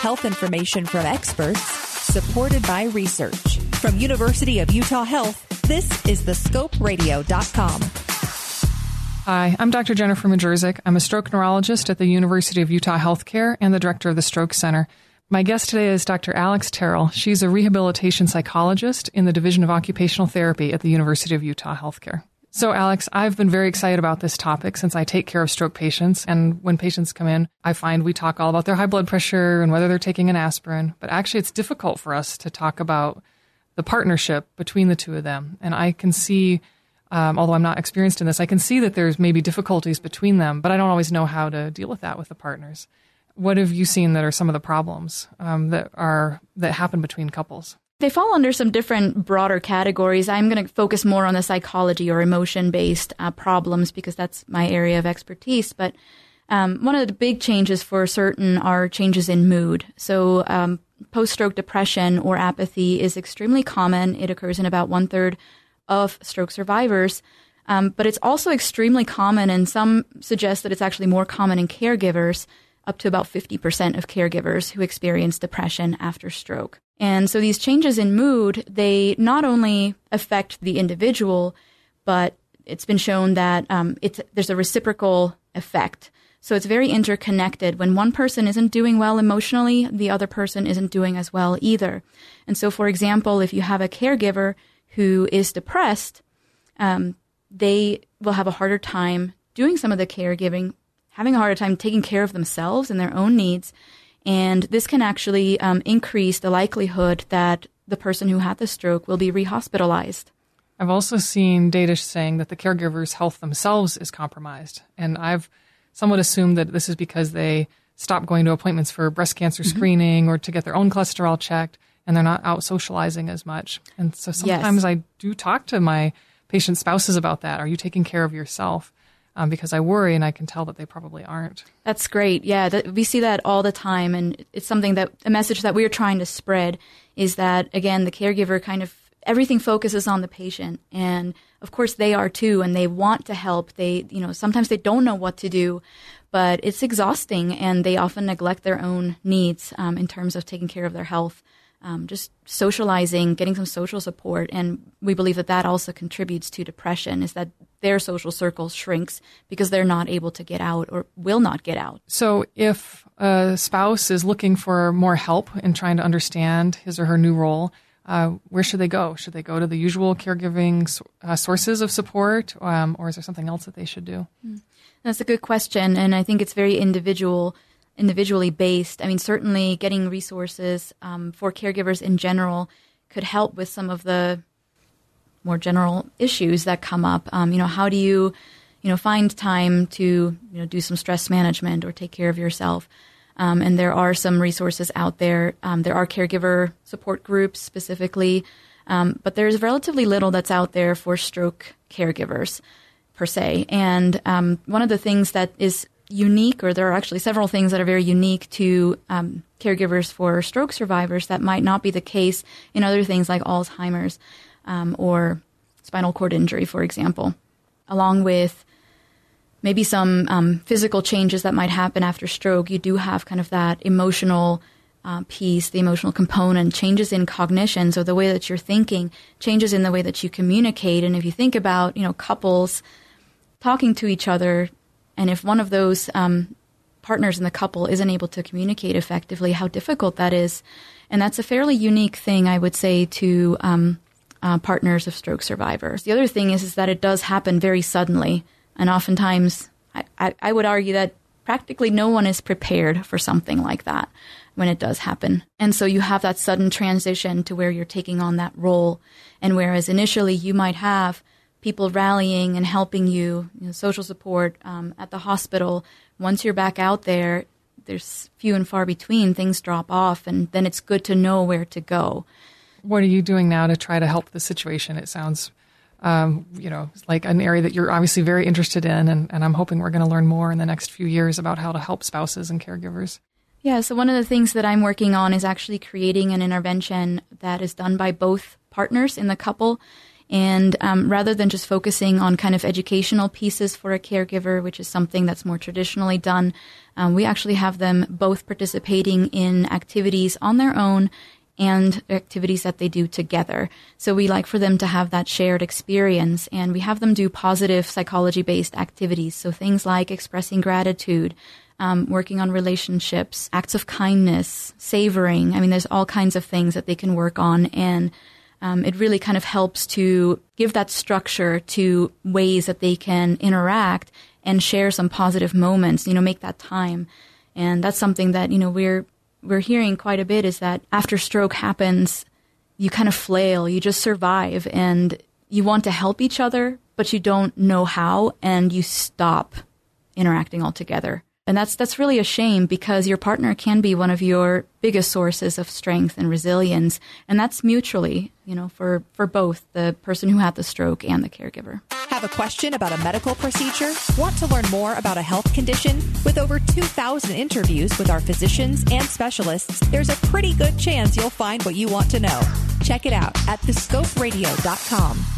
Health information from experts, supported by research. From University of Utah Health, this is thescoperadio.com. Hi, I'm Dr. Jennifer Majersik. I'm a stroke neurologist at the University of Utah Healthcare and the director of the Stroke Center. My guest today is Dr. Alex Terrill. She's a rehabilitation psychologist in the Division of Occupational Therapy at the University of Utah Healthcare. So, Alex, I've been very excited about this topic since I take care of stroke patients. And when patients come in, I find we talk all about their high blood pressure and whether they're taking an aspirin. But actually, it's difficult for us to talk about the partnership between the two of them. And I can see, um, although I'm not experienced in this, I can see that there's maybe difficulties between them, but I don't always know how to deal with that with the partners. What have you seen that are some of the problems um, that are that happen between couples? They fall under some different broader categories. I'm going to focus more on the psychology or emotion based uh, problems because that's my area of expertise. But um, one of the big changes for certain are changes in mood. So, um, post stroke depression or apathy is extremely common. It occurs in about one third of stroke survivors. Um, but it's also extremely common, and some suggest that it's actually more common in caregivers, up to about 50% of caregivers who experience depression after stroke. And so these changes in mood, they not only affect the individual, but it's been shown that um, there's a reciprocal effect. So it's very interconnected. When one person isn't doing well emotionally, the other person isn't doing as well either. And so, for example, if you have a caregiver who is depressed, um, they will have a harder time doing some of the caregiving, having a harder time taking care of themselves and their own needs, and this can actually um, increase the likelihood that the person who had the stroke will be rehospitalized. I've also seen data saying that the caregiver's health themselves is compromised. And I've somewhat assumed that this is because they stop going to appointments for breast cancer mm-hmm. screening or to get their own cholesterol checked and they're not out socializing as much. And so sometimes yes. I do talk to my patient spouses about that. Are you taking care of yourself? Um, because I worry and I can tell that they probably aren't. That's great. Yeah, that, we see that all the time, and it's something that a message that we're trying to spread is that again, the caregiver kind of everything focuses on the patient, and of course they are too, and they want to help. They, you know, sometimes they don't know what to do, but it's exhausting, and they often neglect their own needs um, in terms of taking care of their health um, just socializing, getting some social support, and we believe that that also contributes to depression. Is that their social circle shrinks because they're not able to get out or will not get out. So, if a spouse is looking for more help in trying to understand his or her new role, uh, where should they go? Should they go to the usual caregiving uh, sources of support, um, or is there something else that they should do? Hmm. That's a good question, and I think it's very individual individually based. I mean, certainly getting resources um, for caregivers in general could help with some of the more general issues that come up. Um, you know, how do you, you know, find time to you know do some stress management or take care of yourself? Um, and there are some resources out there. Um, there are caregiver support groups specifically, um, but there's relatively little that's out there for stroke caregivers per se. And um, one of the things that is unique, or there are actually several things that are very unique to um, caregivers for stroke survivors that might not be the case in other things like Alzheimer's um, or spinal cord injury, for example, along with maybe some um, physical changes that might happen after stroke. You do have kind of that emotional. Uh, piece, the emotional component, changes in cognition, so the way that you're thinking, changes in the way that you communicate. And if you think about, you know, couples talking to each other and if one of those um, partners in the couple isn't able to communicate effectively, how difficult that is. And that's a fairly unique thing, I would say, to um, uh, partners of stroke survivors. The other thing is, is that it does happen very suddenly. And oftentimes, I, I, I would argue that practically no one is prepared for something like that when it does happen. And so you have that sudden transition to where you're taking on that role. And whereas initially you might have people rallying and helping you, you know, social support um, at the hospital. Once you're back out there, there's few and far between. Things drop off, and then it's good to know where to go. What are you doing now to try to help the situation? It sounds, um, you know, like an area that you're obviously very interested in, and, and I'm hoping we're going to learn more in the next few years about how to help spouses and caregivers. Yeah, so one of the things that I'm working on is actually creating an intervention that is done by both partners in the couple And um, rather than just focusing on kind of educational pieces for a caregiver, which is something that's more traditionally done, um, we actually have them both participating in activities on their own and activities that they do together. So we like for them to have that shared experience and we have them do positive psychology based activities. So things like expressing gratitude, um, working on relationships, acts of kindness, savoring. I mean, there's all kinds of things that they can work on and um, it really kind of helps to give that structure to ways that they can interact and share some positive moments, you know, make that time. And that's something that, you know, we're, we're hearing quite a bit is that after stroke happens, you kind of flail, you just survive and you want to help each other, but you don't know how and you stop interacting altogether. And that's that's really a shame because your partner can be one of your biggest sources of strength and resilience, and that's mutually, you know, for for both the person who had the stroke and the caregiver. Have a question about a medical procedure? Want to learn more about a health condition? With over 2,000 interviews with our physicians and specialists, there's a pretty good chance you'll find what you want to know. Check it out at thescoperadio.com.